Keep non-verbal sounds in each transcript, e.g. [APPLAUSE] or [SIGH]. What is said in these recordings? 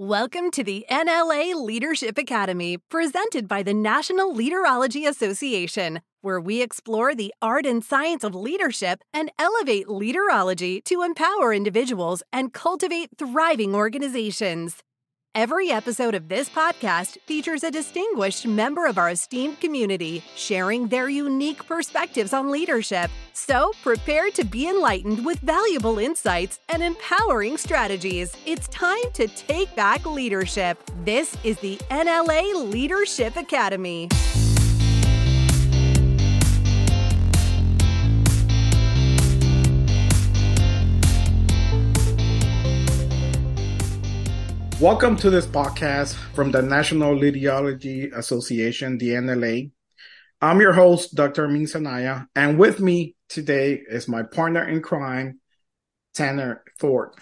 Welcome to the NLA Leadership Academy, presented by the National Leaderology Association, where we explore the art and science of leadership and elevate leaderology to empower individuals and cultivate thriving organizations. Every episode of this podcast features a distinguished member of our esteemed community sharing their unique perspectives on leadership. So prepare to be enlightened with valuable insights and empowering strategies. It's time to take back leadership. This is the NLA Leadership Academy. Welcome to this podcast from the National Leaderology Association, the NLA. I'm your host, Dr. Amin Sanaia, and with me today is my partner in crime, Tanner Thorp.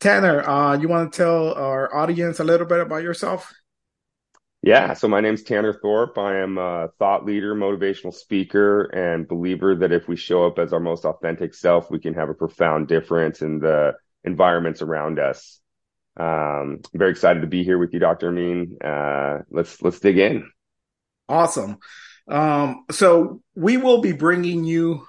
Tanner, uh, you want to tell our audience a little bit about yourself? Yeah, so my name's Tanner Thorp. I am a thought leader, motivational speaker, and believer that if we show up as our most authentic self, we can have a profound difference in the environments around us. Um, I'm very excited to be here with you, Dr. Amin. Uh, let's let's dig in. Awesome. Um, so we will be bringing you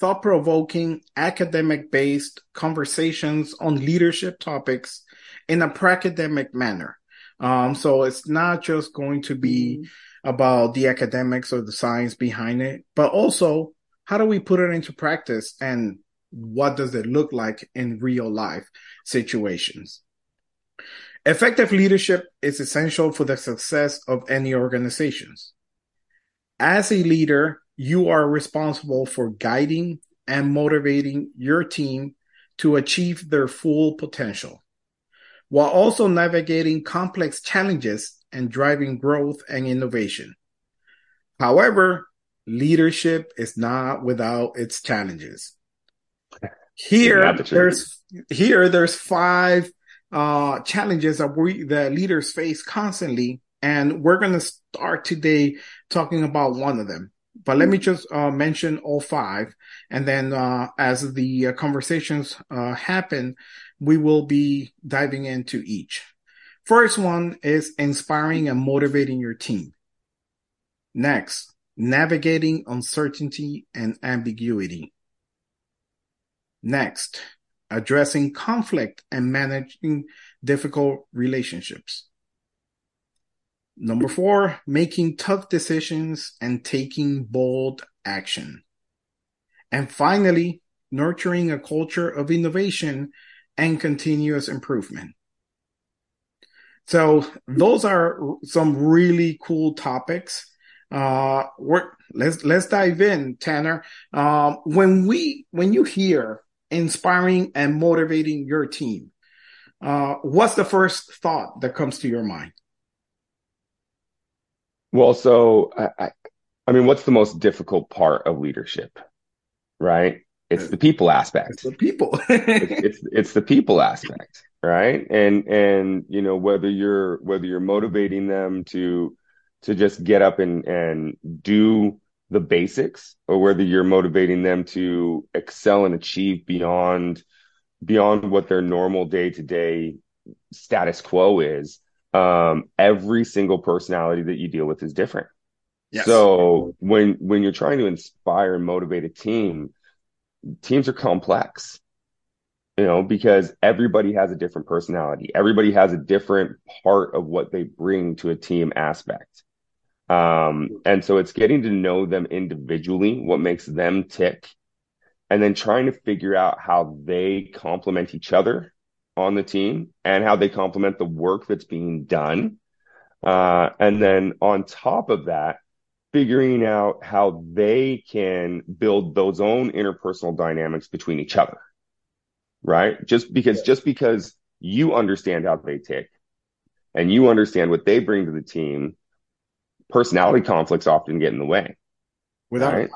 thought-provoking, academic-based conversations on leadership topics in a pre-academic manner. Um, so it's not just going to be about the academics or the science behind it, but also how do we put it into practice and what does it look like in real life situations? Effective leadership is essential for the success of any organizations. As a leader, you are responsible for guiding and motivating your team to achieve their full potential, while also navigating complex challenges and driving growth and innovation. However, leadership is not without its challenges. Here, there's here there's five uh, challenges that we, the leaders face constantly. And we're going to start today talking about one of them. But let me just uh, mention all five. And then uh, as the uh, conversations uh, happen, we will be diving into each. First one is inspiring and motivating your team. Next, navigating uncertainty and ambiguity. Next, addressing conflict and managing difficult relationships. Number four, making tough decisions and taking bold action. And finally, nurturing a culture of innovation and continuous improvement. So those are some really cool topics. Uh, let's let's dive in, Tanner. Uh, when we when you hear inspiring and motivating your team, uh, what's the first thought that comes to your mind? Well, so I, I mean, what's the most difficult part of leadership, right? It's the people aspect. It's the people. [LAUGHS] it's, it's it's the people aspect, right? And and you know whether you're whether you're motivating them to to just get up and and do the basics or whether you're motivating them to excel and achieve beyond beyond what their normal day-to-day status quo is um, every single personality that you deal with is different. Yes. so when when you're trying to inspire and motivate a team teams are complex you know because everybody has a different personality. Everybody has a different part of what they bring to a team aspect um, and so it's getting to know them individually, what makes them tick, and then trying to figure out how they complement each other on the team and how they complement the work that's being done. Uh, and then on top of that, figuring out how they can build those own interpersonal dynamics between each other. Right. Just because, just because you understand how they tick and you understand what they bring to the team personality conflicts often get in the way. Without right?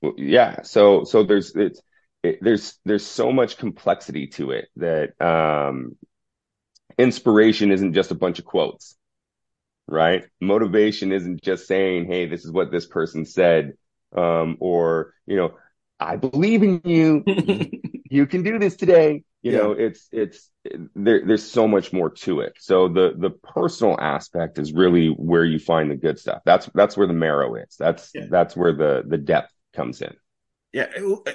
well, yeah. So so there's it's it, there's there's so much complexity to it that um, inspiration isn't just a bunch of quotes, right? Motivation isn't just saying, "Hey, this is what this person said," um, or you know, "I believe in you. [LAUGHS] you can do this today." You yeah. know, it's it's there. There's so much more to it. So the the personal aspect is really where you find the good stuff. That's that's where the marrow is. That's yeah. that's where the the depth comes in. Yeah,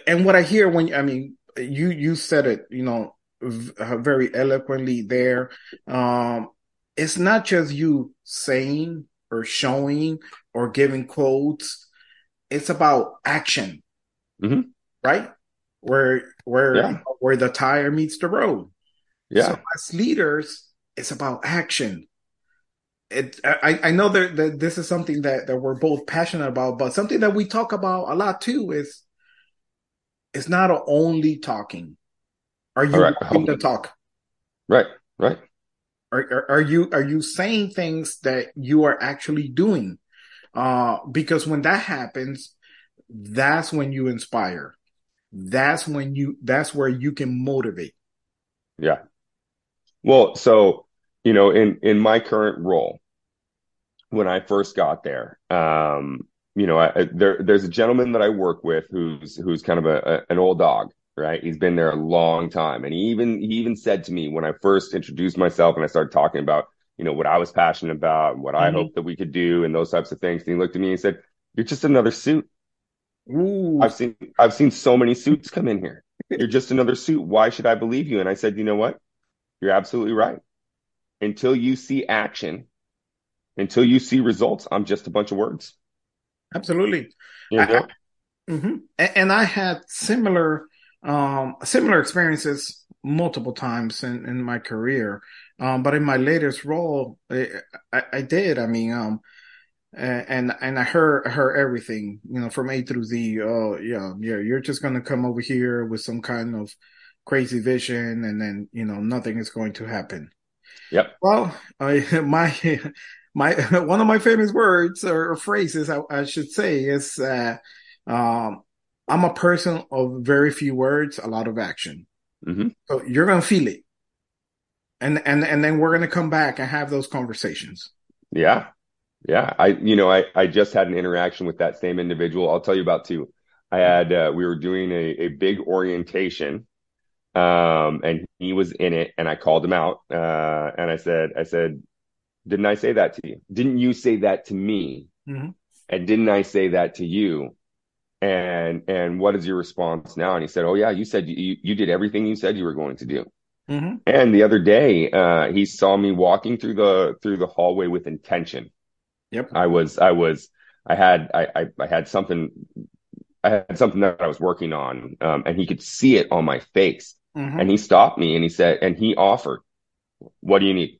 and what I hear when I mean you you said it, you know, very eloquently there. Um, it's not just you saying or showing or giving quotes. It's about action, mm-hmm. right? Where where yeah. where the tire meets the road. Yeah. So as leaders, it's about action. It, I, I know that, that this is something that, that we're both passionate about, but something that we talk about a lot too is it's not only talking. Are you right. walking the talk? Right, right. Are, are, are you are you saying things that you are actually doing? Uh, because when that happens, that's when you inspire. That's when you that's where you can motivate. Yeah. Well, so you know, in in my current role, when I first got there, um, you know, I, there there's a gentleman that I work with who's who's kind of a, a, an old dog, right? He's been there a long time, and he even he even said to me when I first introduced myself and I started talking about you know what I was passionate about and what mm-hmm. I hoped that we could do and those types of things. And he looked at me and said, "You're just another suit." Ooh. I've seen I've seen so many suits come in here. You're just another suit. Why should I believe you? And I said, you know what? You're absolutely right. Until you see action, until you see results, I'm just a bunch of words. Absolutely. You know? I, mm-hmm. and, and, I had similar um, similar experiences multiple times in, in my career. Um, but in my latest role, I, I, I did. I mean, um, and and I heard heard everything, you know, from A through Z. Oh, yeah, yeah, you're just gonna come over here with some kind of crazy vision, and then you know nothing is going to happen. Yep. Well, I [LAUGHS] my my [LAUGHS] one of my famous words or, phrases I, I, should say is uh, um, I'm a person of very few words, a lot of action. Mm-hmm. So you're gonna feel it, and and and then we're gonna come back and have those conversations. Yeah, yeah. I you know I I just had an interaction with that same individual. I'll tell you about two. I had uh, we were doing a a big orientation um and he was in it and i called him out uh and i said i said didn't I say that to you? Didn't you say that to me? Mm-hmm. And didn't I say that to you? And and what is your response now? And he said, Oh yeah, you said you you did everything you said you were going to do. Mm-hmm. And the other day, uh, he saw me walking through the through the hallway with intention. Yep. I was I was I had I I, I had something I had something that I was working on, um, and he could see it on my face. Mm-hmm. And he stopped me and he said, and he offered, "What do you need?"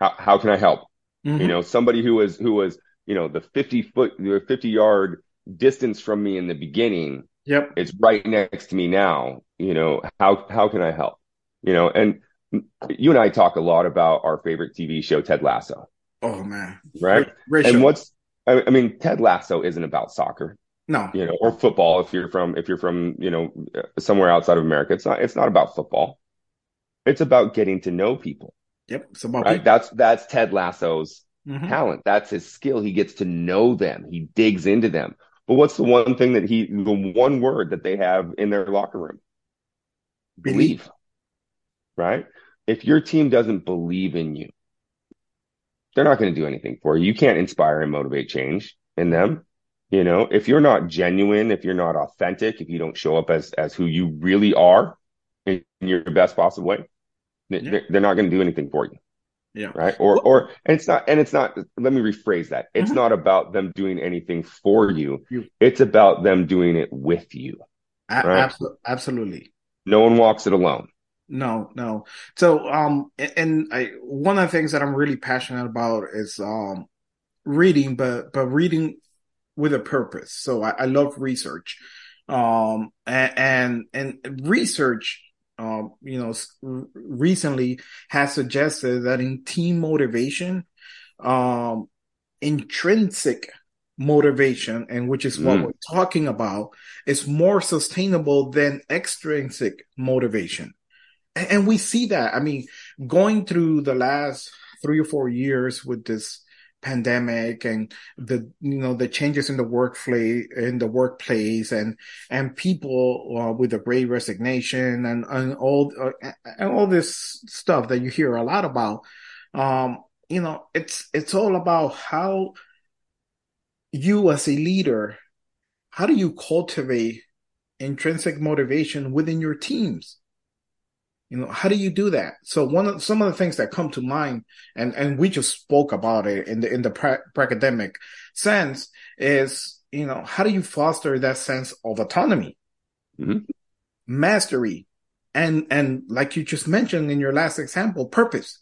how, how can I help? Mm-hmm. You know, somebody who was, who was, you know, the 50 foot, the 50 yard distance from me in the beginning. Yep. It's right next to me now. You know, how, how can I help? You know, and you and I talk a lot about our favorite TV show, Ted Lasso. Oh man. Right. Great, great and what's, I, mean, Ted Lasso isn't about soccer. No. You know, or football if you're from, if you're from, you know, somewhere outside of America. It's not, it's not about football. It's about getting to know people. Yep. It's about right. That's that's Ted Lasso's mm-hmm. talent. That's his skill. He gets to know them. He digs into them. But what's the one thing that he the one word that they have in their locker room? Believe. believe. Right? If your team doesn't believe in you, they're not going to do anything for you. You can't inspire and motivate change in them. You know, if you're not genuine, if you're not authentic, if you don't show up as as who you really are in your best possible way, yeah. They're not going to do anything for you. Yeah. Right. Or, or, and it's not, and it's not, let me rephrase that. It's mm-hmm. not about them doing anything for you. you. It's about them doing it with you. A- right? absolutely. No one walks it alone. No, no. So, um, and I, one of the things that I'm really passionate about is, um, reading, but, but reading with a purpose. So I, I love research. Um, and, and, and research um, you know, recently has suggested that in team motivation, um, intrinsic motivation, and which is what mm. we're talking about, is more sustainable than extrinsic motivation. And, we see that. I mean, going through the last three or four years with this pandemic and the you know the changes in the workplace in the workplace and and people uh, with the great resignation and and all uh, and all this stuff that you hear a lot about um you know it's it's all about how you as a leader how do you cultivate intrinsic motivation within your teams you know, how do you do that? So one of some of the things that come to mind, and and we just spoke about it in the in the pre- academic sense, is you know how do you foster that sense of autonomy, mm-hmm. mastery, and and like you just mentioned in your last example, purpose.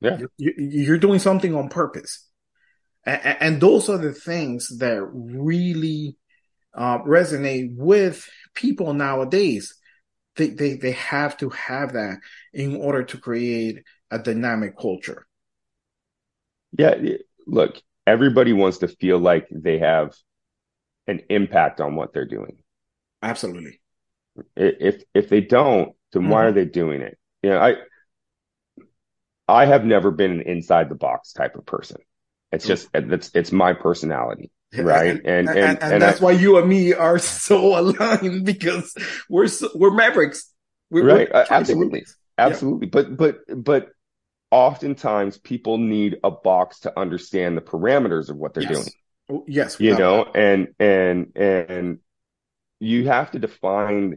Yeah, you, you're doing something on purpose, and, and those are the things that really uh, resonate with people nowadays they, they, they have to have that in order to create a dynamic culture. Yeah. Look, everybody wants to feel like they have an impact on what they're doing. Absolutely. If, if they don't, then mm-hmm. why are mm-hmm. they doing it? You know, I, I have never been an inside the box type of person. It's just, it's, it's my personality right and and, and, and, and that's I, why you and me are [LAUGHS] so aligned because we're so, we're mavericks we're, right we're absolutely absolutely yeah. but but but oftentimes people need a box to understand the parameters of what they're yes. doing oh, yes you know and and and you have to define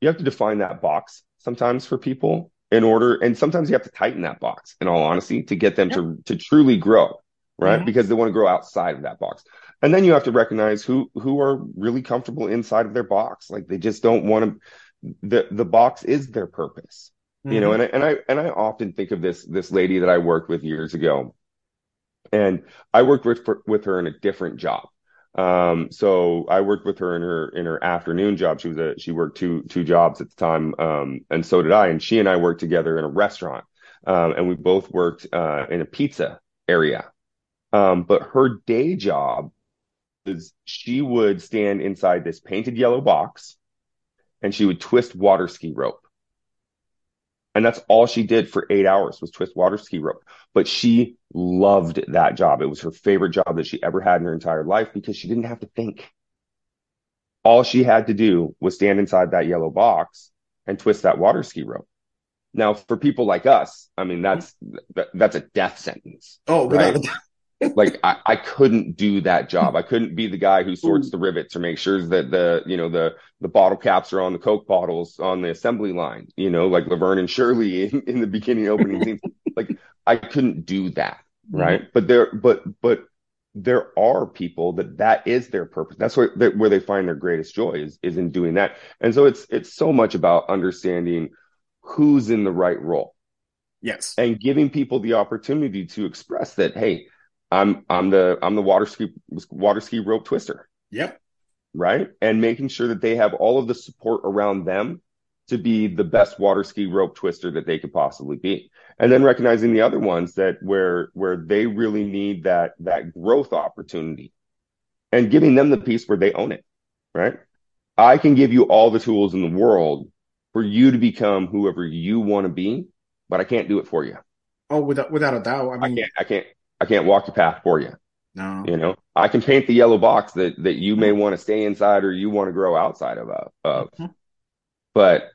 you have to define that box sometimes for people in order and sometimes you have to tighten that box in all honesty to get them yeah. to to truly grow right mm-hmm. because they want to grow outside of that box and then you have to recognize who who are really comfortable inside of their box. Like they just don't want to the the box is their purpose. Mm-hmm. you know mm-hmm. and I, and I and I often think of this this lady that I worked with years ago. And I worked with with her in a different job. Um so I worked with her in her in her afternoon job. She was a she worked two two jobs at the time um and so did I. And she and I worked together in a restaurant. Um and we both worked uh in a pizza area. Um but her day job is she would stand inside this painted yellow box and she would twist water ski rope. And that's all she did for eight hours was twist water ski rope. But she loved that job. It was her favorite job that she ever had in her entire life because she didn't have to think. All she had to do was stand inside that yellow box and twist that water ski rope. Now, for people like us, I mean, that's that, that's a death sentence. Oh, right? Like I, I couldn't do that job. I couldn't be the guy who sorts the rivets or make sure that the you know the the bottle caps are on the Coke bottles on the assembly line. You know, like Laverne and Shirley in, in the beginning opening [LAUGHS] scene. Like I couldn't do that, mm-hmm. right? Mm-hmm. But there, but but there are people that that is their purpose. That's where where they find their greatest joy is is in doing that. And so it's it's so much about understanding who's in the right role. Yes. And giving people the opportunity to express that, hey, I'm I'm the I'm the water ski water ski rope twister. Yep. Right. And making sure that they have all of the support around them to be the best water ski rope twister that they could possibly be. And then recognizing the other ones that where where they really need that that growth opportunity and giving them the piece where they own it. Right. I can give you all the tools in the world for you to become whoever you want to be, but I can't do it for you. Oh, without without a doubt. I mean, I can't. I can't. I can't walk the path for you. No. You know, I can paint the yellow box that that you may want to stay inside or you want to grow outside of. of. Mm-hmm. But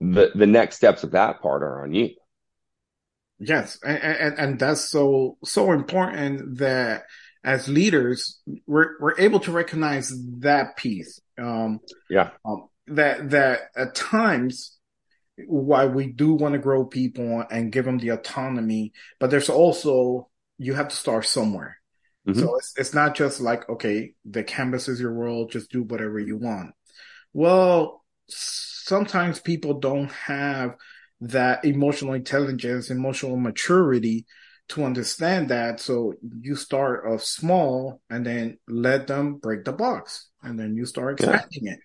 the the next steps of that part are on you. Yes, and, and and that's so so important that as leaders we're we're able to recognize that piece. Um, yeah. Um, that that at times why we do want to grow people and give them the autonomy, but there's also you have to start somewhere. Mm-hmm. So it's, it's not just like, okay, the canvas is your world, just do whatever you want. Well, sometimes people don't have that emotional intelligence, emotional maturity to understand that. So you start off small and then let them break the box and then you start expanding yeah. it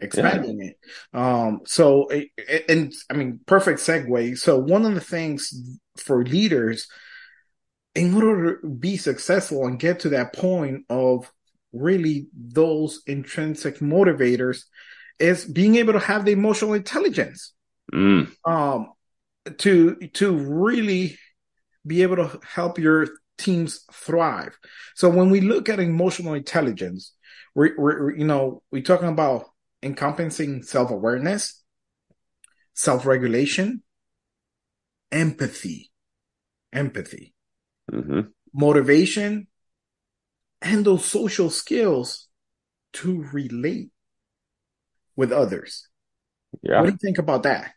expanding yeah. it. Um, so, and I mean, perfect segue. So one of the things for leaders in order to be successful and get to that point of really those intrinsic motivators is being able to have the emotional intelligence mm. um to to really be able to help your teams thrive. So when we look at emotional intelligence, we're, we're you know, we're talking about encompassing self-awareness, self-regulation, empathy, empathy, hmm motivation, and those social skills to relate with others. Yeah. What do you think about that?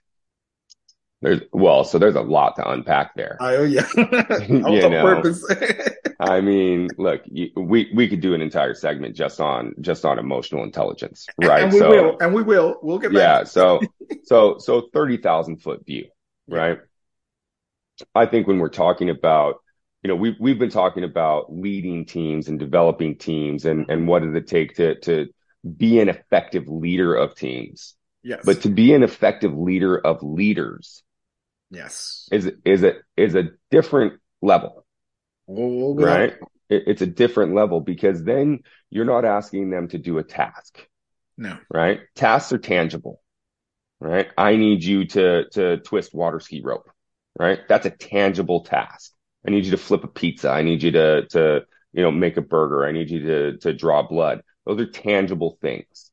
There's well, so there's a lot to unpack there. Oh yeah, [LAUGHS] You know. purpose. [LAUGHS] I mean, look, you, we we could do an entire segment just on just on emotional intelligence, right? And we so will, and we will. We'll get back. yeah, so [LAUGHS] so so thirty thousand foot view, right? I think when we're talking about, you know, we've we've been talking about leading teams and developing teams, and and what does it take to to be an effective leader of teams, yes, but to be an effective leader of leaders yes, is is a is a different level. we'll, we'll right? It, it's a different level because then you're not asking them to do a task, No, right? Tasks are tangible, right? I need you to to twist water ski rope, right? That's a tangible task. I need you to flip a pizza. I need you to to you know make a burger. I need you to to draw blood. Those are tangible things,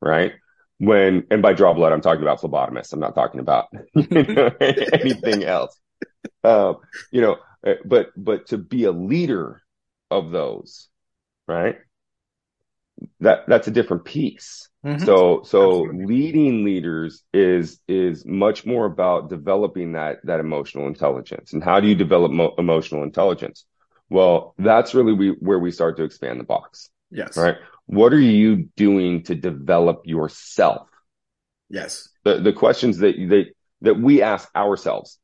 right? When and by draw blood, I'm talking about phlebotomists. I'm not talking about you [LAUGHS] know, anything else. Um, you know, uh, but but to be a leader of those, right? That that's a different piece. Mhm. So so Absolutely. leading leaders is is much more about developing that that emotional intelligence. And how do you develop mo- emotional intelligence? Well, that's really we, where we start to expand the box, yes, right? What are you doing to develop yourself? yes, the the questions that that that we ask ourselves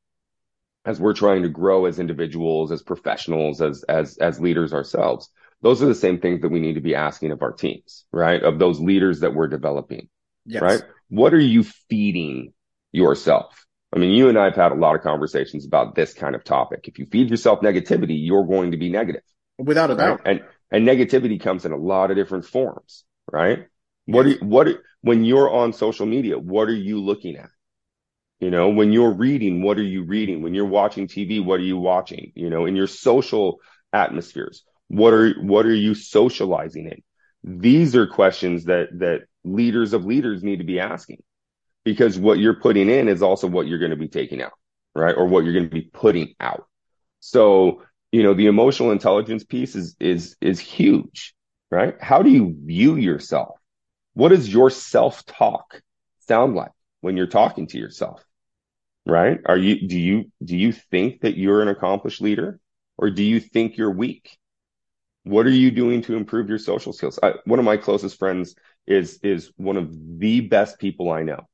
as we're trying to grow as individuals, as professionals, as as as leaders ourselves. Those are the same things that we need to be asking of our teams, right? Of those leaders that we're developing, yes, right? What are you feeding yourself? I mean, you and I have had a lot of conversations about this kind of topic. If you feed yourself negativity, you're going to be negative without a right? doubt. And and negativity comes in a lot of different forms, right? What are you, what are- when you're on social media, what are you looking at? You know, when you're reading, what are you reading? When you're watching TV, what are you watching? You know, in your social atmospheres, what are what are you socializing in? These are questions that that leaders of leaders need to be asking because what you're putting in is also what you're going to be taking out, right? Or what you're going to be putting out. So, you know, the emotional intelligence piece is is is huge, right? How do you view yourself? What does your self-talk sound like when you're talking to yourself? Right? Are you do you do you think that you're an accomplished leader or do you think you're weak? What are you doing to improve your social skills? I, one of my closest friends is is one of the best people I know.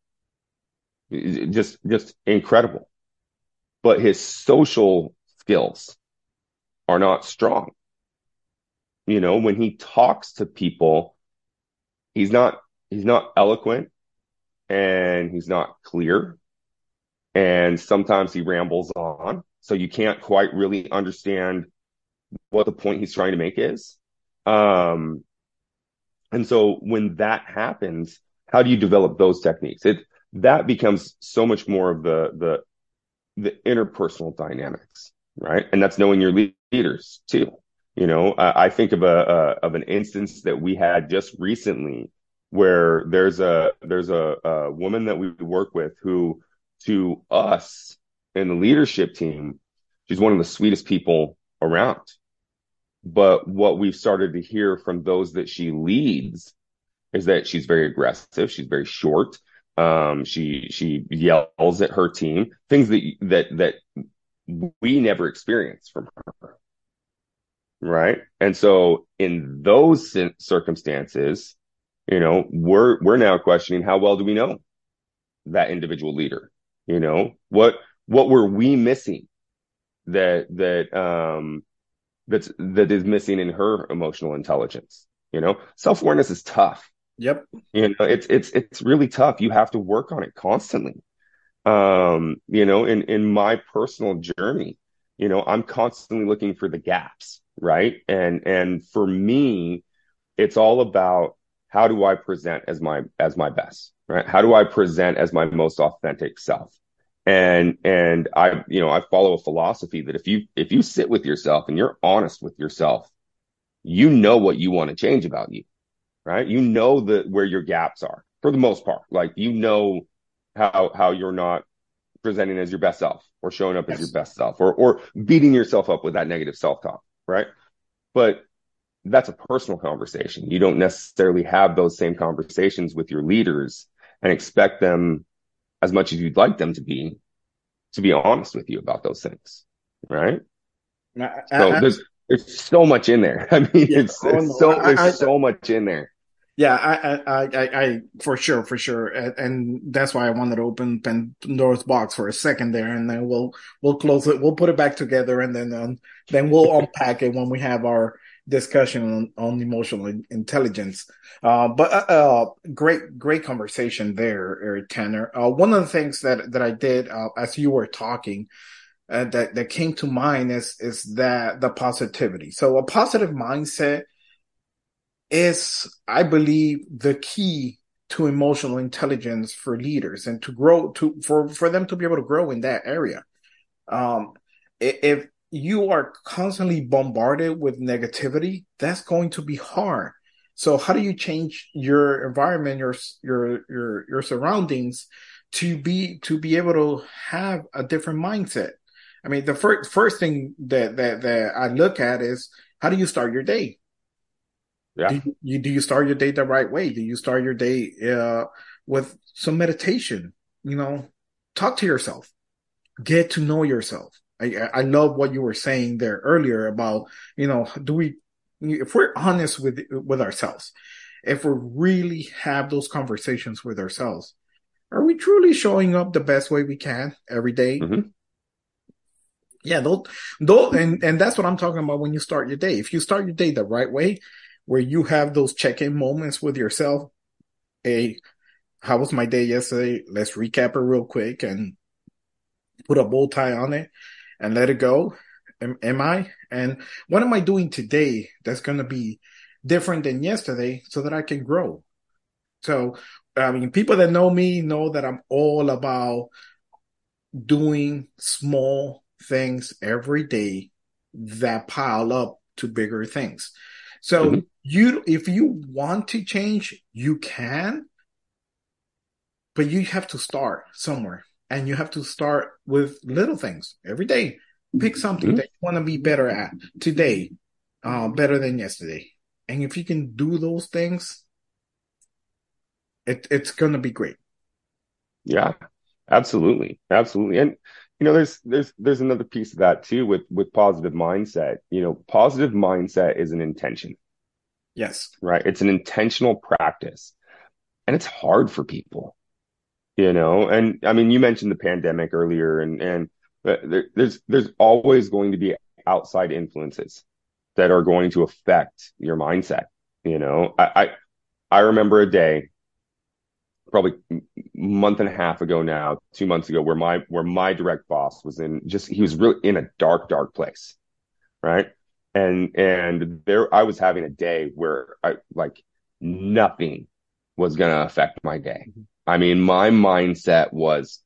Just just incredible. But his social skills are not strong. You know, when he talks to people, he's not he's not eloquent and he's not clear. And sometimes he rambles on. So you can't quite really understand what the point he's trying to make is. Um, and so when that happens, how do you develop those techniques? It that becomes so much more of the the the interpersonal dynamics, right? And that's knowing your leaders too. You know, I, I think of a, a of an instance that we had just recently where there's a there's a, a woman that we work with who to us in the leadership team, she's one of the sweetest people around. But what we've started to hear from those that she leads is that she's very aggressive. She's very short. Um, she she yells at her team, things that that that we never experienced from her. Right. And so in those circumstances, you know, we're we're now questioning how well do we know that individual leader? You know, what what were we missing that that um that's that is missing in her emotional intelligence? You know, self-awareness is tough. Yep. You know, it's it's it's really tough. You have to work on it constantly. Um, you know, in in my personal journey, you know, I'm constantly looking for the gaps, right? And and for me, it's all about how do I present as my as my best, right? How do I present as my most authentic self? And and I you know I follow a philosophy that if you if you sit with yourself and you're honest with yourself, you know what you want to change about you, right? You know the where your gaps are for the most part. Like you know how how you're not presenting as your best self or showing up yes. as your best self or or beating yourself up with that negative self-talk, right? But that's a personal conversation. You don't necessarily have those same conversations with your leaders and expect them as much as you'd like them to be to be honest with you about those things, right? I, I, so there's there's so much in there. [LAUGHS] I mean, yeah, it's, oh, no. so there's I, so much in there. Yeah, I, I, I, I, for sure, for sure, and, and, that's why I wanted to open Pandora's box for a second there, and then we'll we'll close it, we'll put it back together, and then um, then we'll unpack it when we have our discussion on, on emotional intelligence. Uh, but uh, uh, great, great conversation there, Eric Tanner. Uh, one of the things that that I did uh, as you were talking. Uh, that that came to mind is is that the positivity. So a positive mindset is, I believe, the key to emotional intelligence for leaders and to grow to for for them to be able to grow in that area. Um, if you are constantly bombarded with negativity, that's going to be hard. So how do you change your environment, your your your your surroundings to be to be able to have a different mindset? I mean, the first first thing that that that I look at is how do you start your day? Yeah. Do you, do you start your day the right way? Do you start your day uh, with some meditation? You know, talk to yourself, get to know yourself. I I love what you were saying there earlier about you know do we if we're honest with with ourselves, if we really have those conversations with ourselves, are we truly showing up the best way we can every day? Mm-hmm. Yeah, those, those, and, and that's what I'm talking about when you start your day. If you start your day the right way, where you have those check-in moments with yourself. Hey, how was my day yesterday? Let's recap it real quick and put a bow tie on it and let it go. Am, am I? And what am I doing today that's going to be different than yesterday so that I can grow? So, I mean, people that know me know that I'm all about doing small things every day that pile up to bigger things. So mm-hmm. you, if you want to change, you can, but you have to start somewhere and you have to start with little things every day. Pick something mm-hmm. that you want to be better at today, uh, better than yesterday. And if you can do those things, it, it's going to be great. Yeah, absolutely. Absolutely. And you know there's there's there's another piece of that too with with positive mindset you know positive mindset is an intention yes right it's an intentional practice and it's hard for people you know and i mean you mentioned the pandemic earlier and and uh, there, there's there's always going to be outside influences that are going to affect your mindset you know i i, I remember a day probably month and a half ago now, two months ago, where my where my direct boss was in just he was really in a dark, dark place, right? And and there I was having a day where I like nothing was gonna affect my day. Mm-hmm. I mean, my mindset was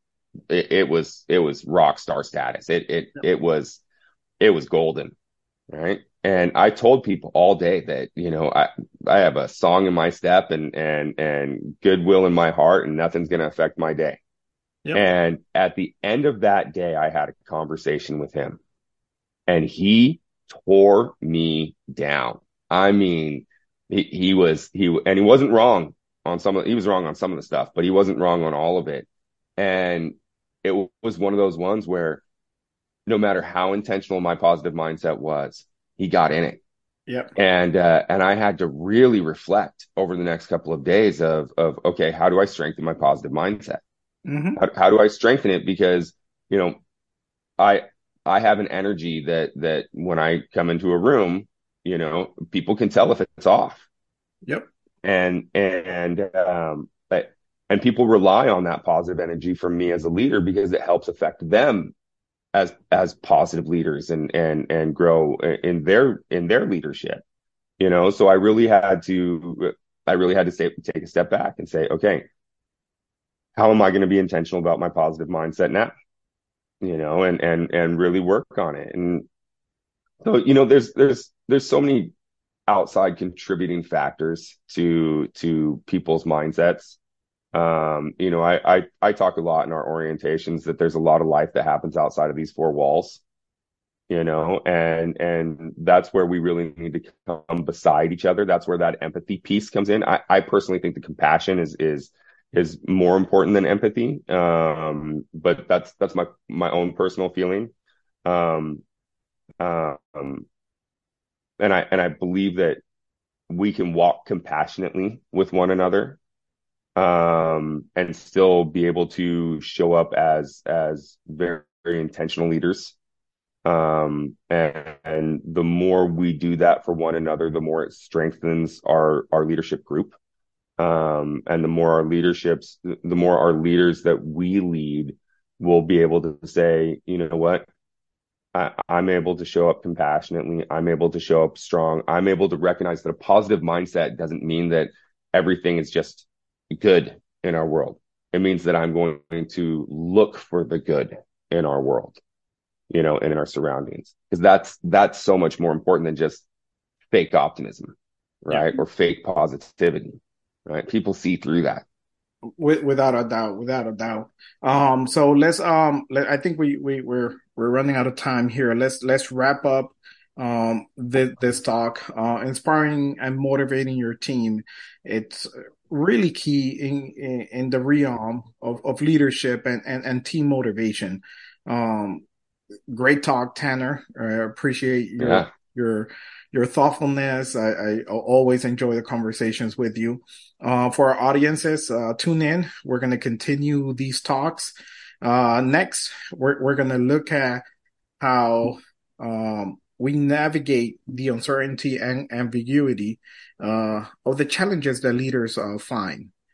it, it was it was rock star status. It it yeah. it was it was golden, right? and I told people all day that you know I I have a song in my step and and and goodwill in my heart and nothing's going to affect my day. Yep. And at the end of that day, I had a conversation with him, and he tore me down. I mean, he he was he and he wasn't wrong on some of he was wrong on some of the stuff, but he wasn't wrong on all of it. And it was one of those ones where no matter how intentional my positive mindset was, he got in it. Yep. And uh, and I had to really reflect over the next couple of days of of okay, how do I strengthen my positive mindset? Mm-hmm. How, how do I strengthen it? Because you know, I I have an energy that that when I come into a room, you know, people can tell if it's off. Yep. And and um, but and people rely on that positive energy from me as a leader because it helps affect them as as positive leaders and and and grow in their in their leadership you know so i really had to i really had to say, take a step back and say okay how am i going to be intentional about my positive mindset now you know, and and and really work on it. And so, you know, there's there's there's so many outside contributing factors to to people's mindsets. Um, you know, I, I I talk a lot in our orientations that there's a lot of life that happens outside of these four walls you know and and that's where we really need to come beside each other. That's where that empathy piece comes in. I, I personally think the compassion is is is more important than empathy. Um but that's that's my my own personal feeling. Um um and i and i believe that we can walk compassionately with one another um and still be able to show up as as very, very intentional leaders um, and, and, the more we do that for one another, the more it strengthens our, our leadership group. Um, and the more our leaderships, the more our leaders that we lead will be able to say, you know what? I, I'm able to show up compassionately. I'm able to show up strong. I'm able to recognize that a positive mindset doesn't mean that everything is just good in our world. It means that I'm going to look for the good in our world you know, and in our surroundings. Because that's that's so much more important than just fake optimism, right? Yeah. Or fake positivity, right? People see through that. without a doubt, without a doubt. Um, so let's um, let, I think we we we're we're running out of time here. Let's let's wrap up um this, this talk. Uh, inspiring and motivating your team. It's really key in in, in the realm of, of leadership and, and and team motivation. Um, great talk, Tanner. I appreciate your yeah. your your thoughtfulness. I, I, always enjoy the conversations with you. Uh, for our audiences, uh, tune in. We're going to continue these talks. Uh, next, we're we're going to look at how um, we navigate the uncertainty and ambiguity uh, of the challenges that leaders uh, find